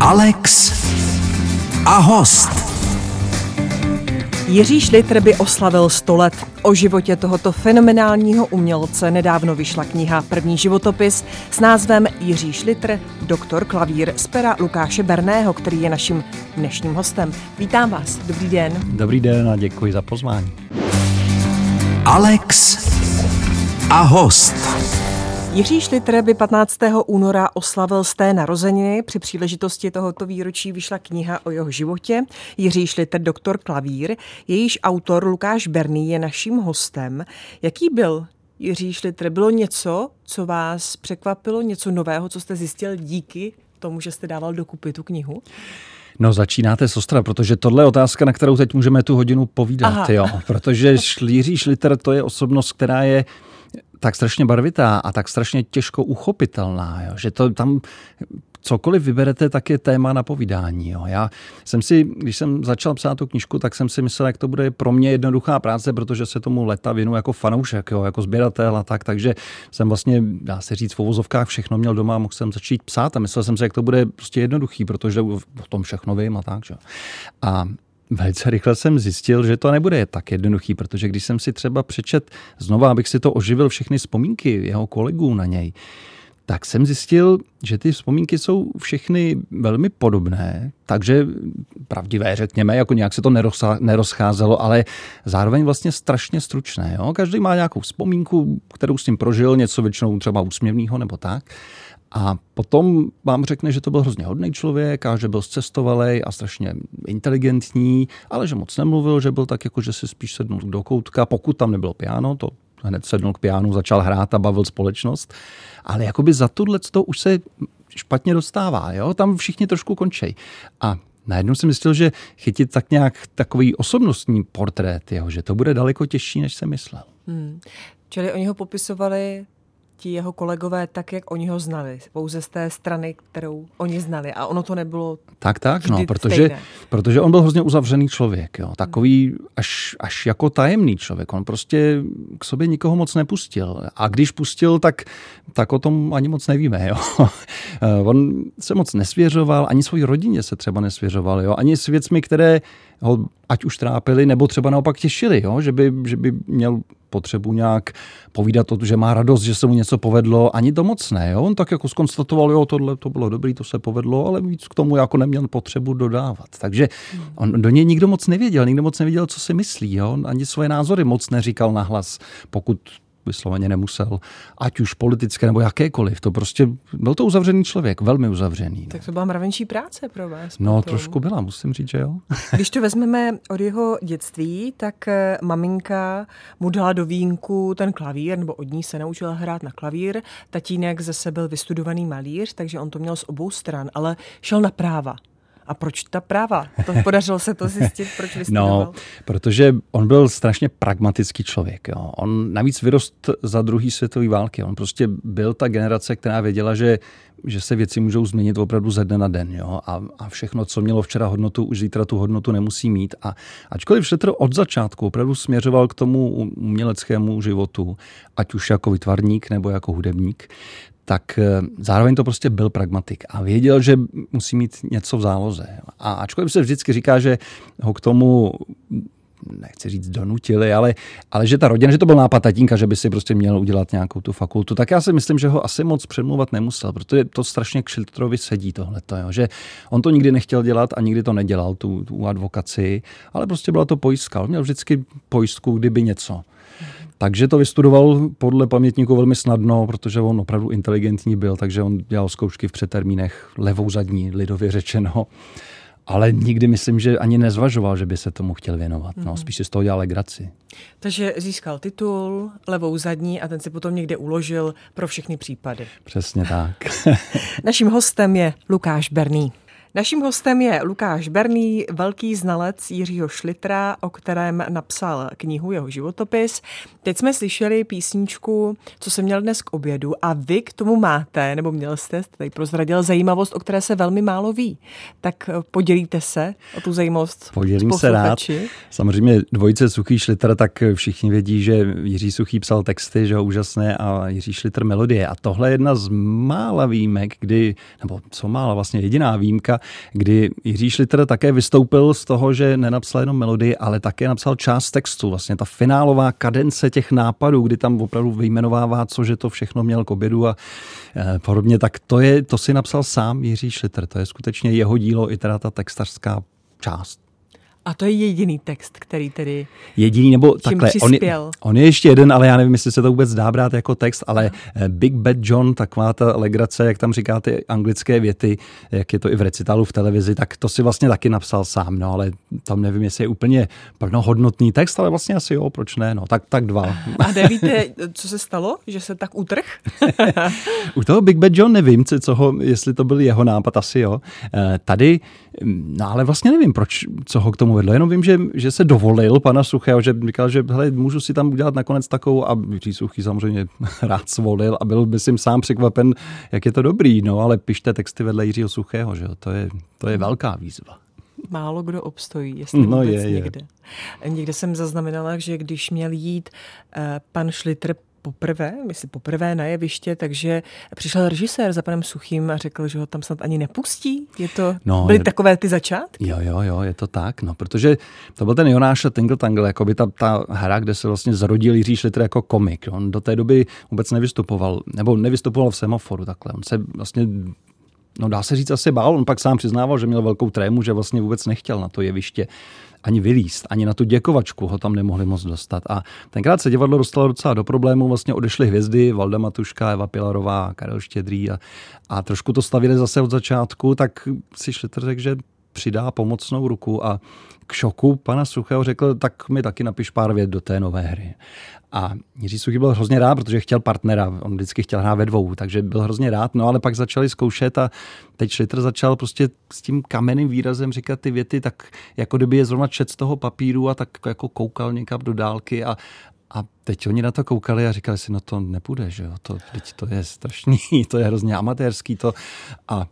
Alex a host. Jiří Šlitr by oslavil 100 let. O životě tohoto fenomenálního umělce nedávno vyšla kniha První životopis s názvem Jiří Šlitr, doktor klavír z pera Lukáše Berného, který je naším dnešním hostem. Vítám vás, dobrý den. Dobrý den a děkuji za pozvání. Alex a host. Jiří Šlitr by 15. února oslavil z té narozeniny. Při příležitosti tohoto výročí vyšla kniha o jeho životě. Jiří Šlitr, doktor klavír. Jejíž autor Lukáš Berný je naším hostem. Jaký byl Jiří Šlitr? Bylo něco, co vás překvapilo, něco nového, co jste zjistil díky tomu, že jste dával dokupy tu knihu? No začínáte s ostra, protože tohle je otázka, na kterou teď můžeme tu hodinu povídat, jo. Protože Jiří Šlitr to je osobnost, která je tak strašně barvitá a tak strašně těžko uchopitelná, jo, že to tam cokoliv vyberete, tak je téma na povídání. Jo. Já jsem si, když jsem začal psát tu knižku, tak jsem si myslel, jak to bude pro mě jednoduchá práce, protože se tomu leta věnu jako fanoušek, jo, jako sběratel a tak, takže jsem vlastně, dá se říct, v uvozovkách všechno měl doma mohl jsem začít psát a myslel jsem si, jak to bude prostě jednoduchý, protože o tom všechno vím a tak. Že. A Velice rychle jsem zjistil, že to nebude tak jednoduchý, protože když jsem si třeba přečet znova, abych si to oživil všechny vzpomínky jeho kolegů na něj, tak jsem zjistil, že ty vzpomínky jsou všechny velmi podobné, takže pravdivé, řekněme, jako nějak se to nerozcházelo, ale zároveň vlastně strašně stručné. Jo? Každý má nějakou vzpomínku, kterou s tím prožil, něco většinou třeba úsměvného nebo tak. A potom vám řekne, že to byl hrozně hodný člověk a že byl zcestovalý a strašně inteligentní, ale že moc nemluvil, že byl tak jako, že si spíš sednul do koutka, pokud tam nebylo piano, to hned sednul k pianu, začal hrát a bavil společnost. Ale jakoby za tohle to už se špatně dostává, jo? tam všichni trošku končí. A najednou jsem myslel, že chytit tak nějak takový osobnostní portrét jeho, že to bude daleko těžší, než jsem myslel. Hmm. Čili oni ho popisovali ti jeho kolegové tak, jak oni ho znali, pouze z té strany, kterou oni znali. A ono to nebylo Tak, tak, no, protože, protože on byl hrozně uzavřený člověk, jo, takový až, až jako tajemný člověk. On prostě k sobě nikoho moc nepustil. A když pustil, tak, tak o tom ani moc nevíme. Jo. on se moc nesvěřoval, ani svojí rodině se třeba nesvěřoval, jo, ani s věcmi, které ho ať už trápili, nebo třeba naopak těšili, jo? Že, by, že by měl potřebu nějak povídat to, že má radost, že se mu něco povedlo, ani to moc ne. Jo? On tak jako skonstatoval, jo, tohle to bylo dobrý, to se povedlo, ale víc k tomu jako neměl potřebu dodávat. Takže on, do něj nikdo moc nevěděl, nikdo moc nevěděl, co si myslí. Jo? Ani svoje názory moc neříkal nahlas, pokud vysloveně nemusel, ať už politické nebo jakékoliv. To prostě byl to uzavřený člověk, velmi uzavřený. Tak to byla mravenčí práce pro vás. No, potom. trošku byla, musím říct, že jo. Když to vezmeme od jeho dětství, tak eh, maminka mu dala do vínku ten klavír, nebo od ní se naučila hrát na klavír. Tatínek zase byl vystudovaný malíř, takže on to měl z obou stran, ale šel na práva. A proč ta práva? To podařilo se to zjistit, proč vystudoval? No, protože on byl strašně pragmatický člověk. Jo. On navíc vyrost za druhý světové války. On prostě byl ta generace, která věděla, že že se věci můžou změnit opravdu ze dne na den. Jo? A, a všechno, co mělo včera hodnotu, už zítra tu hodnotu nemusí mít. A ačkoliv Šetr od začátku opravdu směřoval k tomu uměleckému životu, ať už jako vytvarník nebo jako hudebník, tak eh, zároveň to prostě byl pragmatik a věděl, že musí mít něco v záloze. A ačkoliv se vždycky říká, že ho k tomu nechci říct donutili, ale, ale že ta rodina, že to byl nápad tatínka, že by si prostě měl udělat nějakou tu fakultu, tak já si myslím, že ho asi moc přemluvat nemusel, protože to strašně k Šiltrovi sedí tohleto, jo, že on to nikdy nechtěl dělat a nikdy to nedělal, tu, tu advokaci, ale prostě byla to pojistka. On měl vždycky pojistku, kdyby něco. Takže to vystudoval podle pamětníků velmi snadno, protože on opravdu inteligentní byl, takže on dělal zkoušky v přetermínech levou zadní, lidově řečeno. Ale nikdy myslím, že ani nezvažoval, že by se tomu chtěl věnovat. No, mhm. spíš si z toho dělal legraci. Takže získal titul, levou zadní a ten si potom někde uložil pro všechny případy. Přesně tak. Naším hostem je Lukáš Berný. Naším hostem je Lukáš Berný, velký znalec Jiřího Šlitra, o kterém napsal knihu jeho životopis. Teď jsme slyšeli písničku, co jsem měl dnes k obědu a vy k tomu máte, nebo měl jste, tady prozradil zajímavost, o které se velmi málo ví. Tak podělíte se o tu zajímavost Podělím se rád. Samozřejmě dvojice Suchý Šlitr, tak všichni vědí, že Jiří Suchý psal texty, že ho úžasné a Jiří Šlitr melodie. A tohle je jedna z mála výjimek, kdy, nebo co mála vlastně jediná výjimka, kdy Jiří Šliter také vystoupil z toho, že nenapsal jenom melodii, ale také napsal část textu. Vlastně ta finálová kadence těch nápadů, kdy tam opravdu vyjmenovává, co že to všechno měl k obědu a eh, podobně, tak to, je, to si napsal sám Jiří Šliter. To je skutečně jeho dílo i teda ta textařská část. A to je jediný text, který tedy Jediný, nebo takhle, on je, on je ještě jeden, ale já nevím, jestli se to vůbec dá brát jako text, ale eh, Big Bad John, taková ta legrace, jak tam říká ty anglické věty, jak je to i v recitálu v televizi, tak to si vlastně taky napsal sám, no, ale tam nevím, jestli je úplně plnohodnotný text, ale vlastně asi jo, proč ne, no, tak, tak dva. A nevíte, co se stalo, že se tak utrh? U toho Big Bad John nevím, co ho, jestli to byl jeho nápad, asi jo. Eh, tady, mm, no ale vlastně nevím, proč, co ho k tomu vedlo. Jenom vím, že, že se dovolil pana Suchého, že říkal, že hele, můžu si tam udělat nakonec takovou a Jiří Suchý samozřejmě rád svolil a byl by si sám překvapen, jak je to dobrý, no ale pište texty vedle Jiřího Suchého, že jo, to je, to je velká výzva málo kdo obstojí, jestli no, vůbec je, někde. Je. Někde jsem zaznamenala, že když měl jít uh, pan Šlitr poprvé, myslím poprvé na jeviště, takže přišel režisér za panem Suchým a řekl, že ho tam snad ani nepustí. Je to, no, byly je, takové ty začátky? Jo, jo, jo, je to tak, no, protože to byl ten Jonáš Tingle Tangle, jako by ta, ta hra, kde se vlastně zrodil Jiří Šlitr jako komik. On do té doby vůbec nevystupoval, nebo nevystupoval v semaforu takhle. On se vlastně No dá se říct asi bál, on pak sám přiznával, že měl velkou trému, že vlastně vůbec nechtěl na to jeviště ani vylíst, ani na tu děkovačku ho tam nemohli moc dostat. A tenkrát se divadlo dostalo docela do problému, vlastně odešly hvězdy, Valda Matuška, Eva Pilarová, Karel Štědrý a, a trošku to stavili zase od začátku, tak si Šlitr řekl, že přidá pomocnou ruku a k šoku pana Suchého řekl, tak mi taky napiš pár vět do té nové hry. A Jiří Suchý byl hrozně rád, protože chtěl partnera, on vždycky chtěl hrát ve dvou, takže byl hrozně rád, no ale pak začali zkoušet a teď Schlitter začal prostě s tím kamenným výrazem říkat ty věty, tak jako kdyby je zrovna čet z toho papíru a tak jako koukal někam do dálky a, a teď oni na to koukali a říkali si, no to nepůjde, že jo, to, teď to je strašný, to je hrozně amatérský to a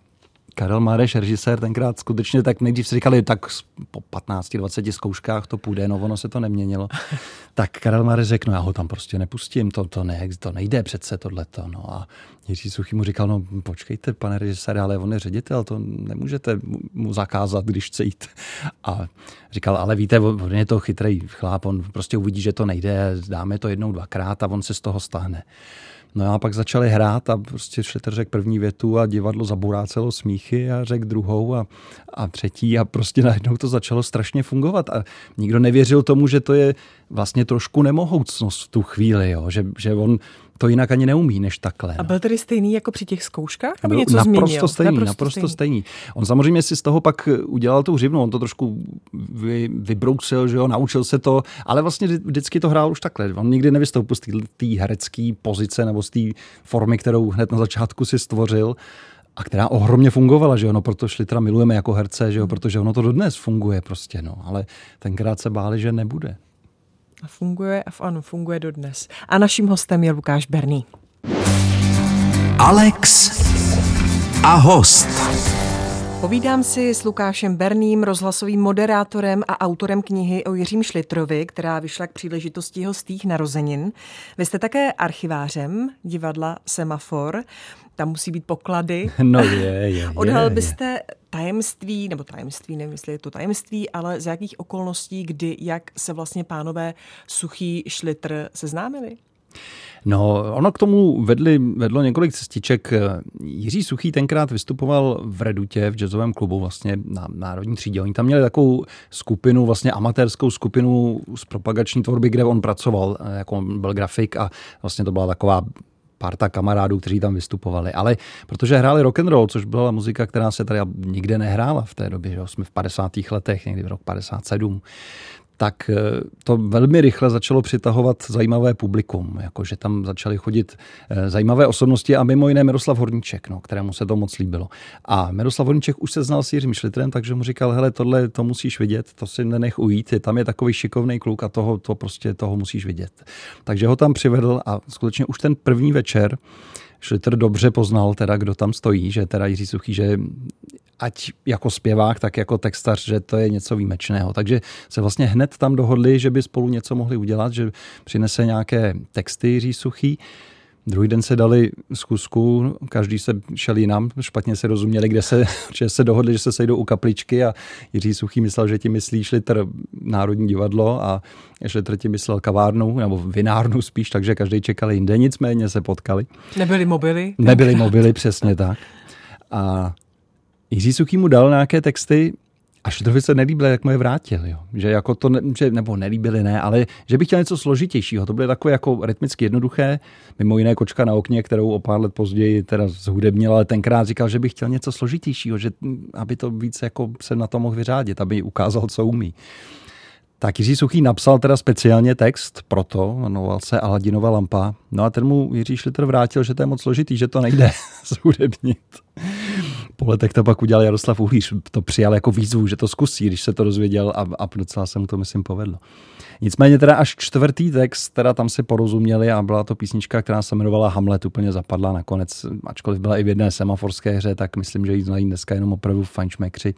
Karel Máreš, režisér, tenkrát skutečně tak nejdřív si říkali, tak po 15-20 zkouškách to půjde, no ono se to neměnilo. tak Karel Máreš řekl, no já ho tam prostě nepustím, to, to, ne, to nejde přece tohleto. No a Jiří Suchý mu říkal, no počkejte, pane režisér, ale on je ředitel, to nemůžete mu zakázat, když chce jít. A říkal, ale víte, on je to chytrý chláp, on prostě uvidí, že to nejde, dáme to jednou, dvakrát a on se z toho stáhne. No a pak začali hrát a prostě Šliter řekl první větu a divadlo zaburácelo smíchy a řekl druhou a, a třetí a prostě najednou to začalo strašně fungovat a nikdo nevěřil tomu, že to je vlastně trošku nemohoucnost v tu chvíli, jo? Že, že on to jinak ani neumí, než takhle. A byl tedy stejný jako při těch zkouškách? Nebo něco naprosto změnil? Stejný, naprosto, naprosto stejný. stejný. On samozřejmě si z toho pak udělal tu hřivnu, on to trošku vy, vybrousil, že jo, naučil se to, ale vlastně vždycky to hrál už takhle. On nikdy nevystoupil z té herecké pozice nebo z té formy, kterou hned na začátku si stvořil a která ohromně fungovala, že ono proto Šlitra milujeme jako herce, že jo, protože ono to dodnes funguje prostě, no, ale tenkrát se báli, že nebude. A funguje, a ano, funguje dodnes. A naším hostem je Lukáš Berný. Alex a host. Povídám si s Lukášem Berným, rozhlasovým moderátorem a autorem knihy o Jiřím Šlitrovi, která vyšla k příležitosti jeho stých narozenin. Vy jste také archivářem divadla Semafor. Tam musí být poklady. No je, je. Odhal je, byste tajemství, nebo tajemství, nevím, jestli je to tajemství, ale z jakých okolností, kdy, jak se vlastně pánové Suchý Šlitr seznámili? No, ono k tomu vedli, vedlo několik cestiček. Jiří Suchý tenkrát vystupoval v Redutě, v jazzovém klubu vlastně na Národní třídě. Oni tam měli takovou skupinu, vlastně amatérskou skupinu z propagační tvorby, kde on pracoval, jako on byl grafik a vlastně to byla taková parta kamarádů, kteří tam vystupovali. Ale protože hráli rock and roll, což byla muzika, která se tady nikde nehrála v té době, že jsme v 50. letech, někdy v rok 57, tak eh, to velmi rychle začalo přitahovat zajímavé publikum, jakože tam začaly chodit eh, zajímavé osobnosti a mimo jiné Miroslav Horníček, no, kterému se to moc líbilo. A Miroslav Horníček už se znal s Jiřím Šlitrem, takže mu říkal, hele, tohle to musíš vidět, to si nenech ujít, tam je takový šikovný kluk a toho, to prostě toho musíš vidět. Takže ho tam přivedl a skutečně už ten první večer Šlitr dobře poznal teda, kdo tam stojí, že teda Jiří Suchý, že ať jako zpěvák, tak jako textař, že to je něco výjimečného. Takže se vlastně hned tam dohodli, že by spolu něco mohli udělat, že přinese nějaké texty Jiří Suchý. Druhý den se dali zkusku, každý se šel jinam, špatně se rozuměli, kde se, že se dohodli, že se sejdou u kapličky a Jiří Suchý myslel, že ti myslí Šlitr Národní divadlo a Šlitr ti myslel kavárnu nebo vinárnu spíš, takže každý čekal jinde, nicméně se potkali. Nebyly mobily? Nebyly mobily, přesně tak. A Jiří Suchý mu dal nějaké texty, a Šlitovi se nelíbilo, jak mu je vrátil. Jo. Že jako to, ne, že, nebo nelíbili, ne, ale že bych chtěl něco složitějšího. To bylo takové jako rytmicky jednoduché. Mimo jiné kočka na okně, kterou o pár let později teda zhudebnil, ale tenkrát říkal, že bych chtěl něco složitějšího, že, aby to víc jako se na to mohl vyřádit, aby ukázal, co umí. Tak Jiří Suchý napsal teda speciálně text pro to, jmenoval se Aladinova lampa. No a ten mu Jiří Šlitr vrátil, že to je moc složitý, že to nejde zhudebnit. Letech to pak udělal Jaroslav Uhlíř. To přijal jako výzvu, že to zkusí, když se to dozvěděl a, a docela se mu to, myslím, povedlo. Nicméně teda až čtvrtý text, teda tam si porozuměli a byla to písnička, která se jmenovala Hamlet, úplně zapadla nakonec, ačkoliv byla i v jedné semaforské hře, tak myslím, že ji znají dneska jenom opravdu fajnšmekři.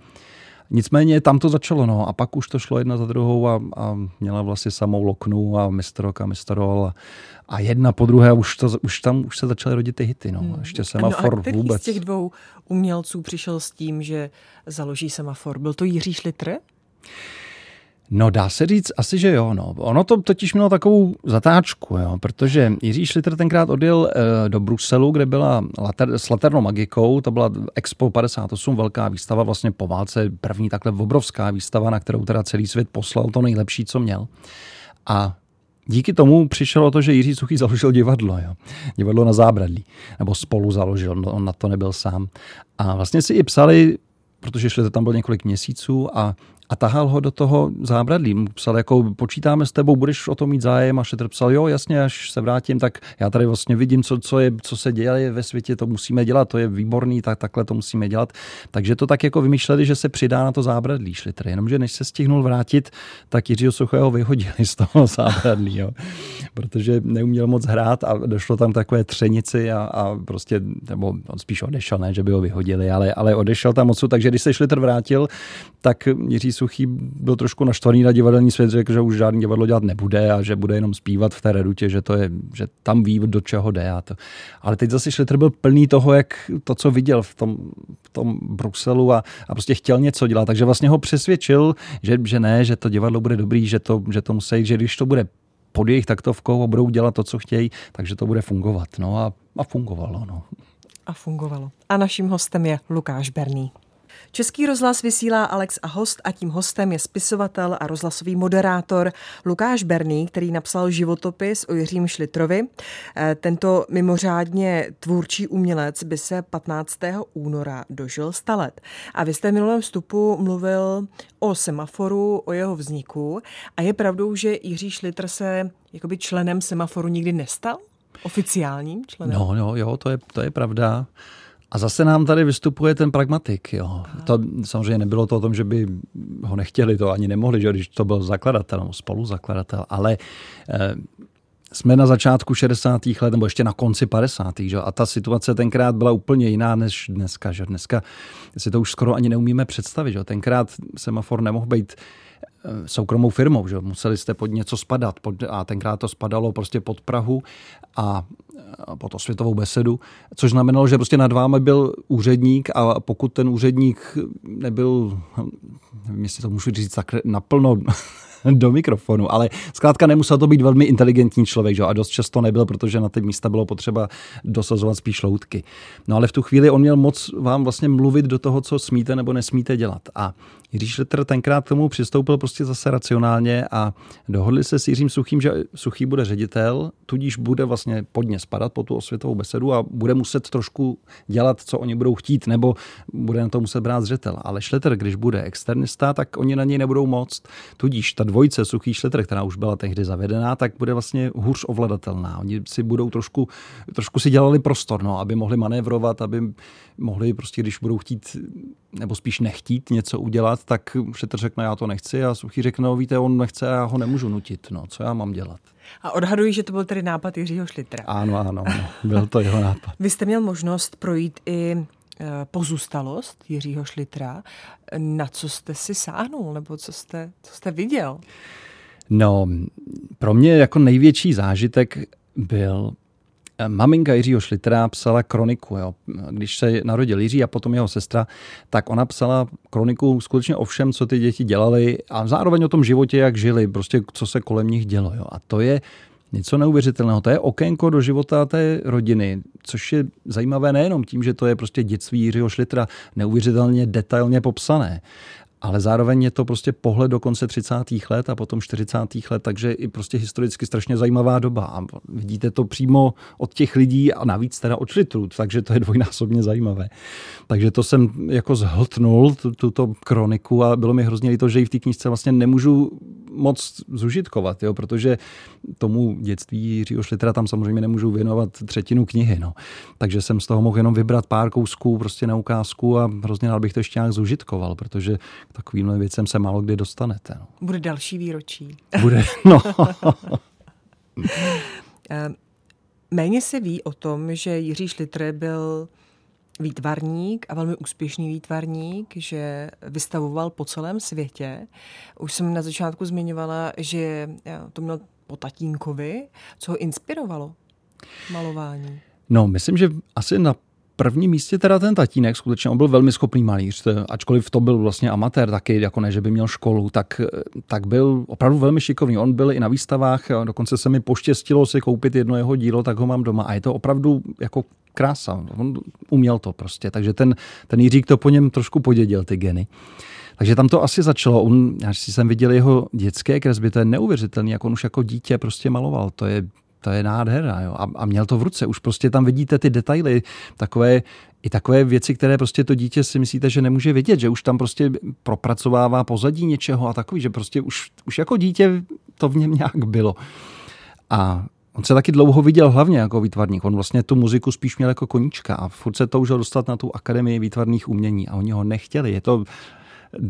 Nicméně tam to začalo, no, a pak už to šlo jedna za druhou a, a měla vlastně samou Loknu a Mistrok a Mistrol a, a jedna po druhé už, to, už tam už se začaly rodit ty hity, no. Hmm. Ještě semafor no a vůbec. z těch dvou umělců přišel s tím, že založí semafor? Byl to Jiří Šlitr? No dá se říct asi, že jo. No. Ono to totiž mělo takovou zatáčku, jo, protože Jiří Šlitr tenkrát odjel e, do Bruselu, kde byla later, s Laternou magikou, to byla Expo 58, velká výstava, vlastně po válce první takhle obrovská výstava, na kterou teda celý svět poslal to nejlepší, co měl. A díky tomu přišlo to, že Jiří Suchý založil divadlo. Jo. Divadlo na zábradlí. Nebo spolu založil, no, on na to nebyl sám. A vlastně si i psali protože šli tam byl několik měsíců a a tahal ho do toho zábradlí. Psal jako, počítáme s tebou, budeš o to mít zájem a Šetr psal, jo, jasně, až se vrátím, tak já tady vlastně vidím, co, co, je, co se děje ve světě, to musíme dělat, to je výborný, tak takhle to musíme dělat. Takže to tak jako vymýšleli, že se přidá na to zábradlí Šlitr. Jenomže než se stihnul vrátit, tak Jiřího Suchého vyhodili z toho zábradlí, jo. protože neuměl moc hrát a došlo tam takové třenici a, a prostě, nebo on spíš odešel, ne, že by ho vyhodili, ale, ale odešel tam moc, takže když se Šlitr vrátil, tak Jiří Suchý byl trošku naštvaný na divadelní svět, řekl, že už žádný divadlo dělat nebude a že bude jenom zpívat v té redutě, že, to je, že tam ví, do čeho jde. A to. Ale teď zase Schlitter byl plný toho, jak to, co viděl v tom, v tom Bruselu a, a prostě chtěl něco dělat. Takže vlastně ho přesvědčil, že, že ne, že to divadlo bude dobrý, že to, že to musí, že když to bude pod jejich taktovkou a budou dělat to, co chtějí, takže to bude fungovat. No a, a fungovalo. No. A fungovalo. A naším hostem je Lukáš Berný. Český rozhlas vysílá Alex a host a tím hostem je spisovatel a rozhlasový moderátor Lukáš Berný, který napsal životopis o Jiřím Šlitrovi. Eh, tento mimořádně tvůrčí umělec by se 15. února dožil 100 let. A vy jste v minulém vstupu mluvil o semaforu, o jeho vzniku a je pravdou, že Jiří Šlitr se jakoby členem semaforu nikdy nestal? Oficiálním členem? No, no jo, to je, to je pravda. A zase nám tady vystupuje ten pragmatik. Jo. To samozřejmě nebylo to o tom, že by ho nechtěli, to ani nemohli, že když to byl zakladatel spoluzakladatel, ale eh, jsme na začátku 60. let, nebo ještě na konci 50. Že? a ta situace tenkrát byla úplně jiná než dneska. Že? Dneska si to už skoro ani neumíme představit. Že? Tenkrát semafor nemohl být soukromou firmou, že museli jste pod něco spadat pod, a tenkrát to spadalo prostě pod Prahu a, a pod osvětovou besedu, což znamenalo, že prostě nad vámi byl úředník a pokud ten úředník nebyl, nevím, jestli to můžu říct tak naplno do mikrofonu, ale zkrátka nemusel to být velmi inteligentní člověk, že? a dost často nebyl, protože na ty místa bylo potřeba dosazovat spíš loutky. No ale v tu chvíli on měl moc vám vlastně mluvit do toho, co smíte nebo nesmíte dělat. A Jiří Šletr tenkrát k tomu přistoupil prostě zase racionálně a dohodli se s Jiřím Suchým, že Suchý bude ředitel, tudíž bude vlastně podně spadat po tu osvětovou besedu a bude muset trošku dělat, co oni budou chtít, nebo bude na to muset brát zřetel. Ale Šletr, když bude externista, tak oni na něj nebudou moc. Tudíž ta dvojice Suchý Šletr, která už byla tehdy zavedená, tak bude vlastně hůř ovladatelná. Oni si budou trošku, trošku si dělali prostor, no, aby mohli manévrovat, aby mohli prostě, když budou chtít, nebo spíš nechtít něco udělat, tak Šetr řekne, já to nechci a Suchý řekne, no víte, on nechce a já ho nemůžu nutit, no, co já mám dělat. A odhaduji, že to byl tedy nápad Jiřího Šlitra. Ano, ano, byl to jeho nápad. Vy jste měl možnost projít i pozůstalost Jiřího Šlitra. Na co jste si sáhnul, nebo co jste, co jste viděl? No, pro mě jako největší zážitek byl maminka Jiřího Šlitera psala kroniku. Jo. Když se narodil Jiří a potom jeho sestra, tak ona psala kroniku skutečně o všem, co ty děti dělali a zároveň o tom životě, jak žili, prostě co se kolem nich dělo. Jo. A to je něco neuvěřitelného. To je okénko do života té rodiny, což je zajímavé nejenom tím, že to je prostě dětství Jiřího Šlitra neuvěřitelně detailně popsané, ale zároveň je to prostě pohled do konce 30. let a potom 40. let, takže i prostě historicky strašně zajímavá doba. A vidíte to přímo od těch lidí a navíc teda od šlitrů, takže to je dvojnásobně zajímavé. Takže to jsem jako zhltnul, tuto kroniku a bylo mi hrozně líto, že i v té knižce vlastně nemůžu moc zužitkovat, jo, protože tomu dětství Jiřího Šlitra tam samozřejmě nemůžu věnovat třetinu knihy. No. Takže jsem z toho mohl jenom vybrat pár kousků prostě na ukázku a hrozně rád bych to ještě nějak zužitkoval, protože takovýmhle věcem se málo kdy dostanete. No. Bude další výročí. Bude, no. Eh, méně se ví o tom, že Jiří Šlitr byl výtvarník a velmi úspěšný výtvarník, že vystavoval po celém světě. Už jsem na začátku zmiňovala, že eh, to měl po tatínkovi. Co ho inspirovalo malování? No, myslím, že asi na prvním místě teda ten tatínek, skutečně on byl velmi schopný malíř, ačkoliv to byl vlastně amatér taky, jako ne, že by měl školu, tak, tak byl opravdu velmi šikovný. On byl i na výstavách, dokonce se mi poštěstilo si koupit jedno jeho dílo, tak ho mám doma a je to opravdu jako krása. On uměl to prostě, takže ten, ten Jiřík to po něm trošku podědil, ty geny. Takže tam to asi začalo. On, já si jsem viděl jeho dětské kresby, to je neuvěřitelný, jak on už jako dítě prostě maloval. To je to je nádhera. Jo? A, a měl to v ruce. Už prostě tam vidíte ty detaily, takové, i takové věci, které prostě to dítě si myslíte, že nemůže vidět, že už tam prostě propracovává pozadí něčeho a takový, že prostě už, už jako dítě to v něm nějak bylo. A On se taky dlouho viděl hlavně jako výtvarník. On vlastně tu muziku spíš měl jako koníčka a furt se toužil dostat na tu akademii výtvarných umění a oni ho nechtěli. Je to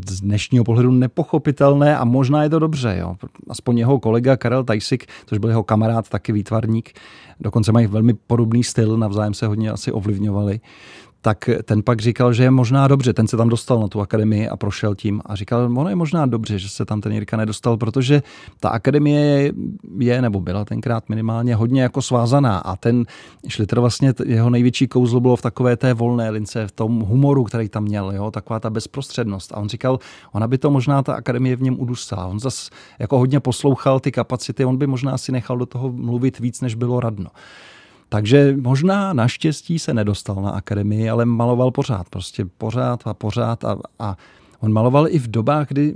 z dnešního pohledu nepochopitelné a možná je to dobře. Jo. Aspoň jeho kolega Karel Tajsik, což byl jeho kamarád, taky výtvarník, dokonce mají velmi podobný styl, navzájem se hodně asi ovlivňovali, tak ten pak říkal, že je možná dobře, ten se tam dostal na tu akademii a prošel tím a říkal, ono je možná dobře, že se tam ten Jirka nedostal, protože ta akademie je, nebo byla tenkrát minimálně hodně jako svázaná a ten Schlitter vlastně, jeho největší kouzlo bylo v takové té volné lince, v tom humoru, který tam měl, jo, taková ta bezprostřednost. A on říkal, ona by to možná ta akademie v něm udusala. On zas jako hodně poslouchal ty kapacity, on by možná si nechal do toho mluvit víc, než bylo radno. Takže možná naštěstí se nedostal na akademii, ale maloval pořád, prostě pořád a pořád a, a on maloval i v dobách, kdy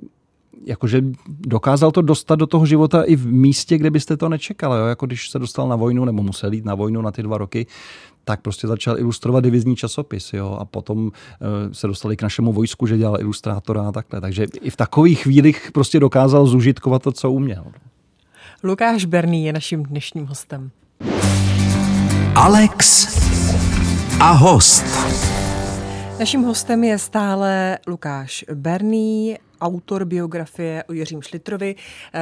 jakože dokázal to dostat do toho života i v místě, kde byste to nečekali. Jo? Jako když se dostal na vojnu nebo musel jít na vojnu na ty dva roky, tak prostě začal ilustrovat divizní časopis. Jo? A potom e, se dostali k našemu vojsku, že dělal ilustrátora a takhle. Takže i v takových chvílích prostě dokázal zužitkovat to, co uměl. Lukáš Berný je naším dnešním hostem. Alex a host. Naším hostem je stále Lukáš Berný, autor biografie o Jiřím Šlitrovi.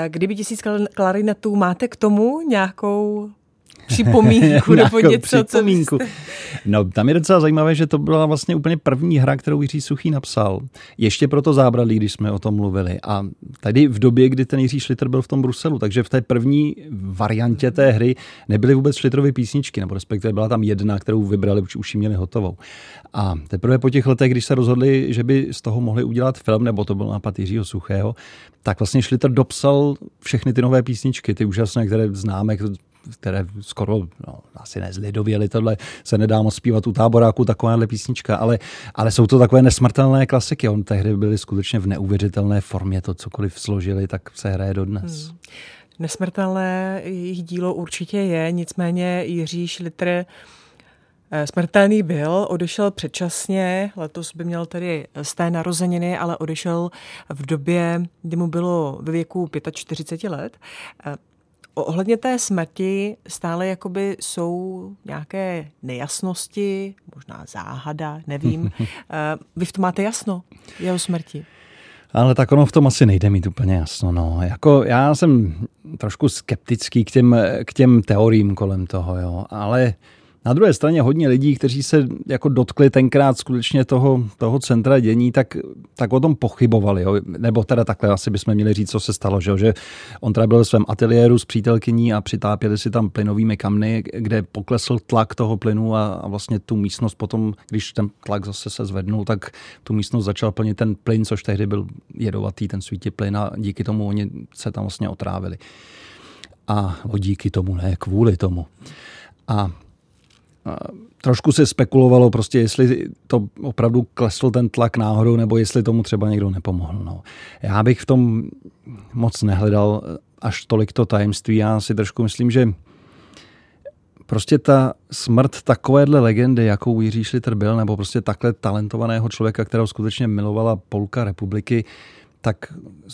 Kdyby tisíc klarinetů, máte k tomu nějakou připomínku nebo něco, připomínku. co No, tam je docela zajímavé, že to byla vlastně úplně první hra, kterou Jiří Suchý napsal. Ještě pro to zábradlí, když jsme o tom mluvili. A tady v době, kdy ten Jiří Šlitr byl v tom Bruselu, takže v té první variantě té hry nebyly vůbec Šlitrovy písničky, nebo respektive byla tam jedna, kterou vybrali, už, už ji měli hotovou. A teprve po těch letech, když se rozhodli, že by z toho mohli udělat film, nebo to byl nápad Jiřího Suchého, tak vlastně Šlitr dopsal všechny ty nové písničky, ty úžasné, které známe, které skoro, no, asi nezlidověli, tohle se nedá moc zpívat u táboráku, takováhle písnička, ale, ale jsou to takové nesmrtelné klasiky. On tehdy byly skutečně v neuvěřitelné formě, to cokoliv složili, tak se hraje dodnes. Hmm. Nesmrtelné jejich dílo určitě je, nicméně Jiří Šlitr eh, Smrtelný byl, odešel předčasně, letos by měl tedy z té narozeniny, ale odešel v době, kdy mu bylo ve věku 45 let. Ohledně té smrti stále jakoby jsou nějaké nejasnosti, možná záhada, nevím. Eh, vy v tom máte jasno, jeho smrti? Ale tak ono v tom asi nejde mít úplně jasno. No. Jako já jsem trošku skeptický k těm, k těm teoriím kolem toho, jo. ale Na druhé straně hodně lidí, kteří se jako dotkli tenkrát skutečně toho, toho centra dění, tak, tak o tom pochybovali. Jo? Nebo teda takhle asi bychom měli říct, co se stalo. Že, že on teda byl ve svém ateliéru s přítelkyní a přitápěli si tam plynovými kamny, kde poklesl tlak toho plynu a, a vlastně tu místnost potom, když ten tlak zase se zvednul, tak tu místnost začal plnit ten plyn, což tehdy byl jedovatý, ten svítí plyn a díky tomu oni se tam vlastně otrávili. A o díky tomu, ne kvůli tomu. A Trošku se spekulovalo prostě, jestli to opravdu klesl ten tlak náhodou, nebo jestli tomu třeba někdo nepomohl. No. Já bych v tom moc nehledal až tolik to tajemství. Já si trošku myslím, že prostě ta smrt takovéhle legendy, jakou Jiří Šliter byl, nebo prostě takhle talentovaného člověka, kterého skutečně milovala Polka republiky, tak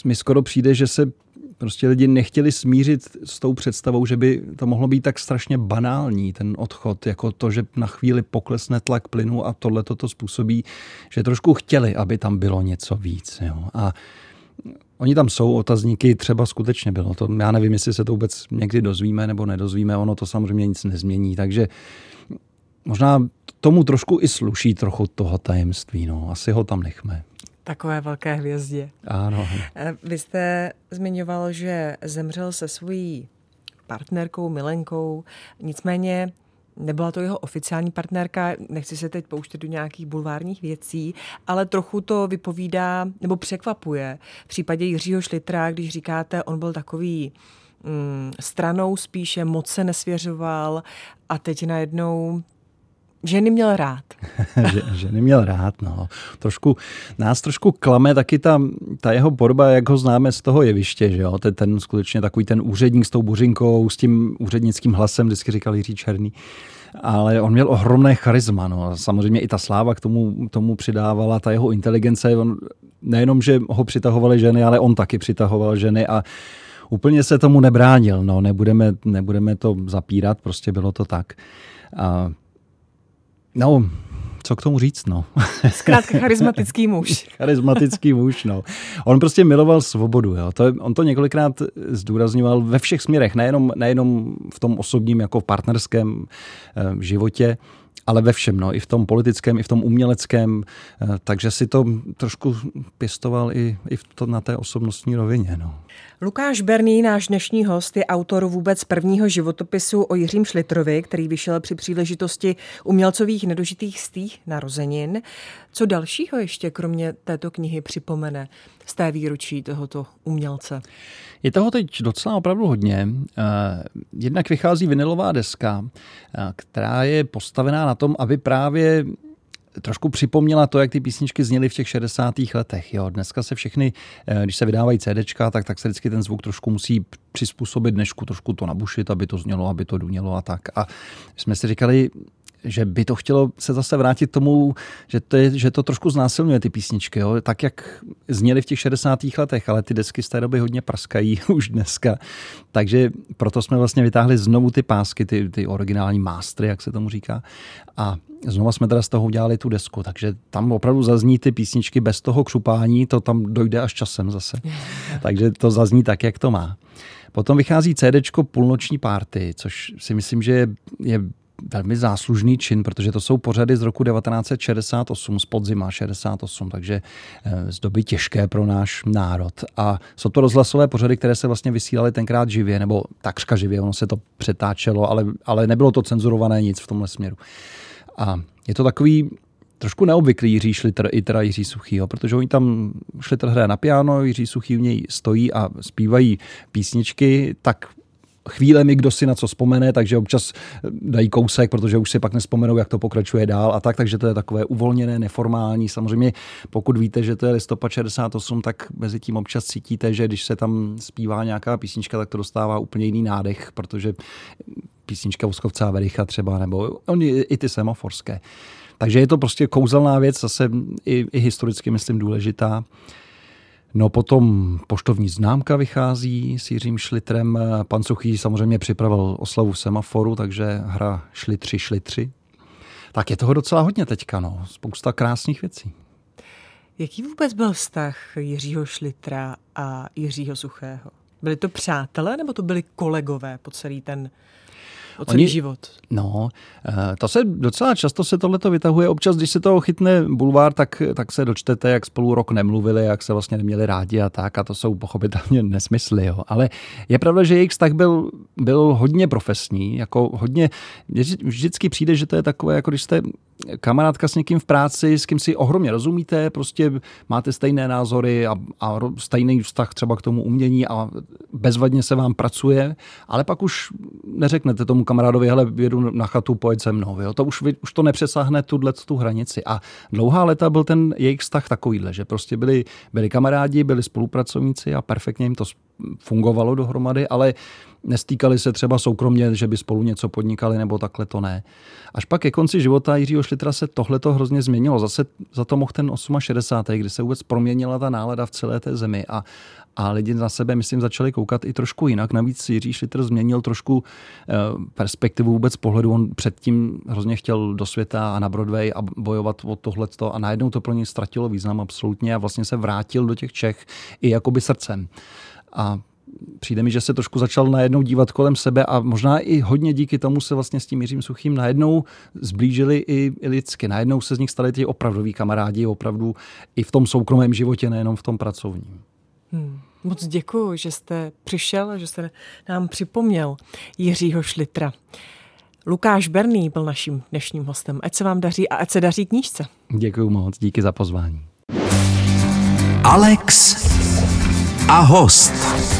mi skoro přijde, že se prostě lidi nechtěli smířit s tou představou, že by to mohlo být tak strašně banální, ten odchod, jako to, že na chvíli poklesne tlak plynu a tohle toto způsobí, že trošku chtěli, aby tam bylo něco víc. Jo. A Oni tam jsou, otazníky třeba skutečně bylo. To, já nevím, jestli se to vůbec někdy dozvíme nebo nedozvíme, ono to samozřejmě nic nezmění. Takže možná tomu trošku i sluší trochu toho tajemství. No. Asi ho tam nechme takové velké hvězdě. Ano. Eh, vy jste zmiňoval, že zemřel se svojí partnerkou, milenkou, nicméně nebyla to jeho oficiální partnerka, nechci se teď pouštět do nějakých bulvárních věcí, ale trochu to vypovídá nebo překvapuje. V případě Jiřího Šlitra, když říkáte, on byl takový mm, stranou spíše, moc se nesvěřoval a teď najednou Ženy měl rád. ženy měl rád, no. Trošku, nás trošku klame taky ta, ta jeho podoba, jak ho známe z toho jeviště, že jo? Ten, ten skutečně takový ten úředník s tou buřinkou, s tím úřednickým hlasem, vždycky říkal Jiří Černý. Ale on měl ohromné charisma, no. Samozřejmě i ta sláva k tomu, tomu přidávala, ta jeho inteligence, on, nejenom, že ho přitahovaly ženy, ale on taky přitahoval ženy a úplně se tomu nebránil, no. Nebudeme, nebudeme to zapírat, prostě bylo to tak. A No, co k tomu říct, no. Zkrátka charismatický muž. charismatický muž, no. On prostě miloval svobodu, jo. To, on to několikrát zdůrazňoval ve všech směrech, nejenom, nejenom v tom osobním, jako v partnerském eh, životě, ale ve všem, no, i v tom politickém, i v tom uměleckém, eh, takže si to trošku pěstoval i, i v to, na té osobnostní rovině. No. Lukáš Berný, náš dnešní host, je autor vůbec prvního životopisu o Jiřím Šlitrovi, který vyšel při příležitosti umělcových nedožitých stých narozenin. Co dalšího ještě kromě této knihy připomene z té výročí tohoto umělce? Je toho teď docela opravdu hodně. Eh, jednak vychází vinilová deska, eh, která je postavená na tom, aby právě trošku připomněla to, jak ty písničky zněly v těch 60. letech. Jo. Dneska se všechny, eh, když se vydávají CDčka, tak, tak se vždycky ten zvuk trošku musí přizpůsobit dnešku, trošku to nabušit, aby to znělo, aby to dunělo a tak. A jsme si říkali, že by to chtělo se zase vrátit tomu, že to, je, že to trošku znásilňuje ty písničky, jo? tak jak zněly v těch 60. letech, ale ty desky z té doby hodně praskají už dneska. Takže proto jsme vlastně vytáhli znovu ty pásky, ty, ty originální mástry, jak se tomu říká. A znova jsme teda z toho udělali tu desku, takže tam opravdu zazní ty písničky bez toho křupání, to tam dojde až časem zase. takže to zazní tak, jak to má. Potom vychází CD Půlnoční párty, což si myslím, že je, je velmi záslužný čin, protože to jsou pořady z roku 1968, z podzima 68, takže eh, z doby těžké pro náš národ. A jsou to rozhlasové pořady, které se vlastně vysílaly tenkrát živě, nebo takřka živě, ono se to přetáčelo, ale, ale nebylo to cenzurované nic v tomhle směru. A je to takový trošku neobvyklý Jiří Šlitr i teda Jiří Suchý, protože oni tam Šlitr hraje na piano, Jiří Suchý v něj stojí a zpívají písničky, tak chvílemi, kdo si na co vzpomene, takže občas dají kousek, protože už si pak nespomenou, jak to pokračuje dál a tak, takže to je takové uvolněné, neformální. Samozřejmě, pokud víte, že to je listopad 68, tak mezi tím občas cítíte, že když se tam zpívá nějaká písnička, tak to dostává úplně jiný nádech, protože písnička Voskovce a Vericha třeba, nebo oni, i ty semaforské. Takže je to prostě kouzelná věc, zase i, i historicky, myslím, důležitá. No potom poštovní známka vychází s Jiřím Šlitrem. Pan Suchý samozřejmě připravil oslavu semaforu, takže hra Šlitři, Šlitři. Tak je toho docela hodně teďka, no. Spousta krásných věcí. Jaký vůbec byl vztah Jiřího Šlitra a Jiřího Suchého? Byli to přátelé nebo to byli kolegové po celý ten o celý Oni, život. No, eh, to se docela často se tohleto vytahuje. Občas, když se toho chytne bulvár, tak, tak se dočtete, jak spolu rok nemluvili, jak se vlastně neměli rádi a tak. A to jsou pochopitelně nesmysly. Jo. Ale je pravda, že jejich vztah byl, byl hodně profesní, jako hodně, vždycky přijde, že to je takové, jako když jste kamarádka s někým v práci, s kým si ohromně rozumíte, prostě máte stejné názory a, a stejný vztah třeba k tomu umění a bezvadně se vám pracuje, ale pak už neřeknete tomu kamarádovi, hele, jedu na chatu, pojď se mnou. Jo? To už, už to nepřesáhne tuhle tu hranici. A dlouhá léta byl ten jejich vztah takovýhle, že prostě byli, byli kamarádi, byli spolupracovníci a perfektně jim to fungovalo dohromady, ale nestýkali se třeba soukromně, že by spolu něco podnikali nebo takhle to ne. Až pak ke konci života Jiřího Šlitra se tohle to hrozně změnilo. Zase za to mohl ten 68. kdy se vůbec proměnila ta nálada v celé té zemi a, a lidi na sebe, myslím, začali koukat i trošku jinak. Navíc Jiří Šlitr změnil trošku eh, perspektivu vůbec pohledu. On předtím hrozně chtěl do světa a na Broadway a bojovat o tohleto a najednou to pro něj ztratilo význam absolutně a vlastně se vrátil do těch Čech i jakoby srdcem. A přijde mi, že se trošku začal najednou dívat kolem sebe a možná i hodně díky tomu se vlastně s tím Jiřím Suchým najednou zblížili i, i lidsky. Najednou se z nich stali ti opravdoví kamarádi, opravdu i v tom soukromém životě, nejenom v tom pracovním. Hmm. Moc děkuji, že jste přišel, že jste nám připomněl Jiřího Šlitra. Lukáš Berný byl naším dnešním hostem. Ať se vám daří a ať se daří knížce. Děkuji moc, díky za pozvání. Alex a host.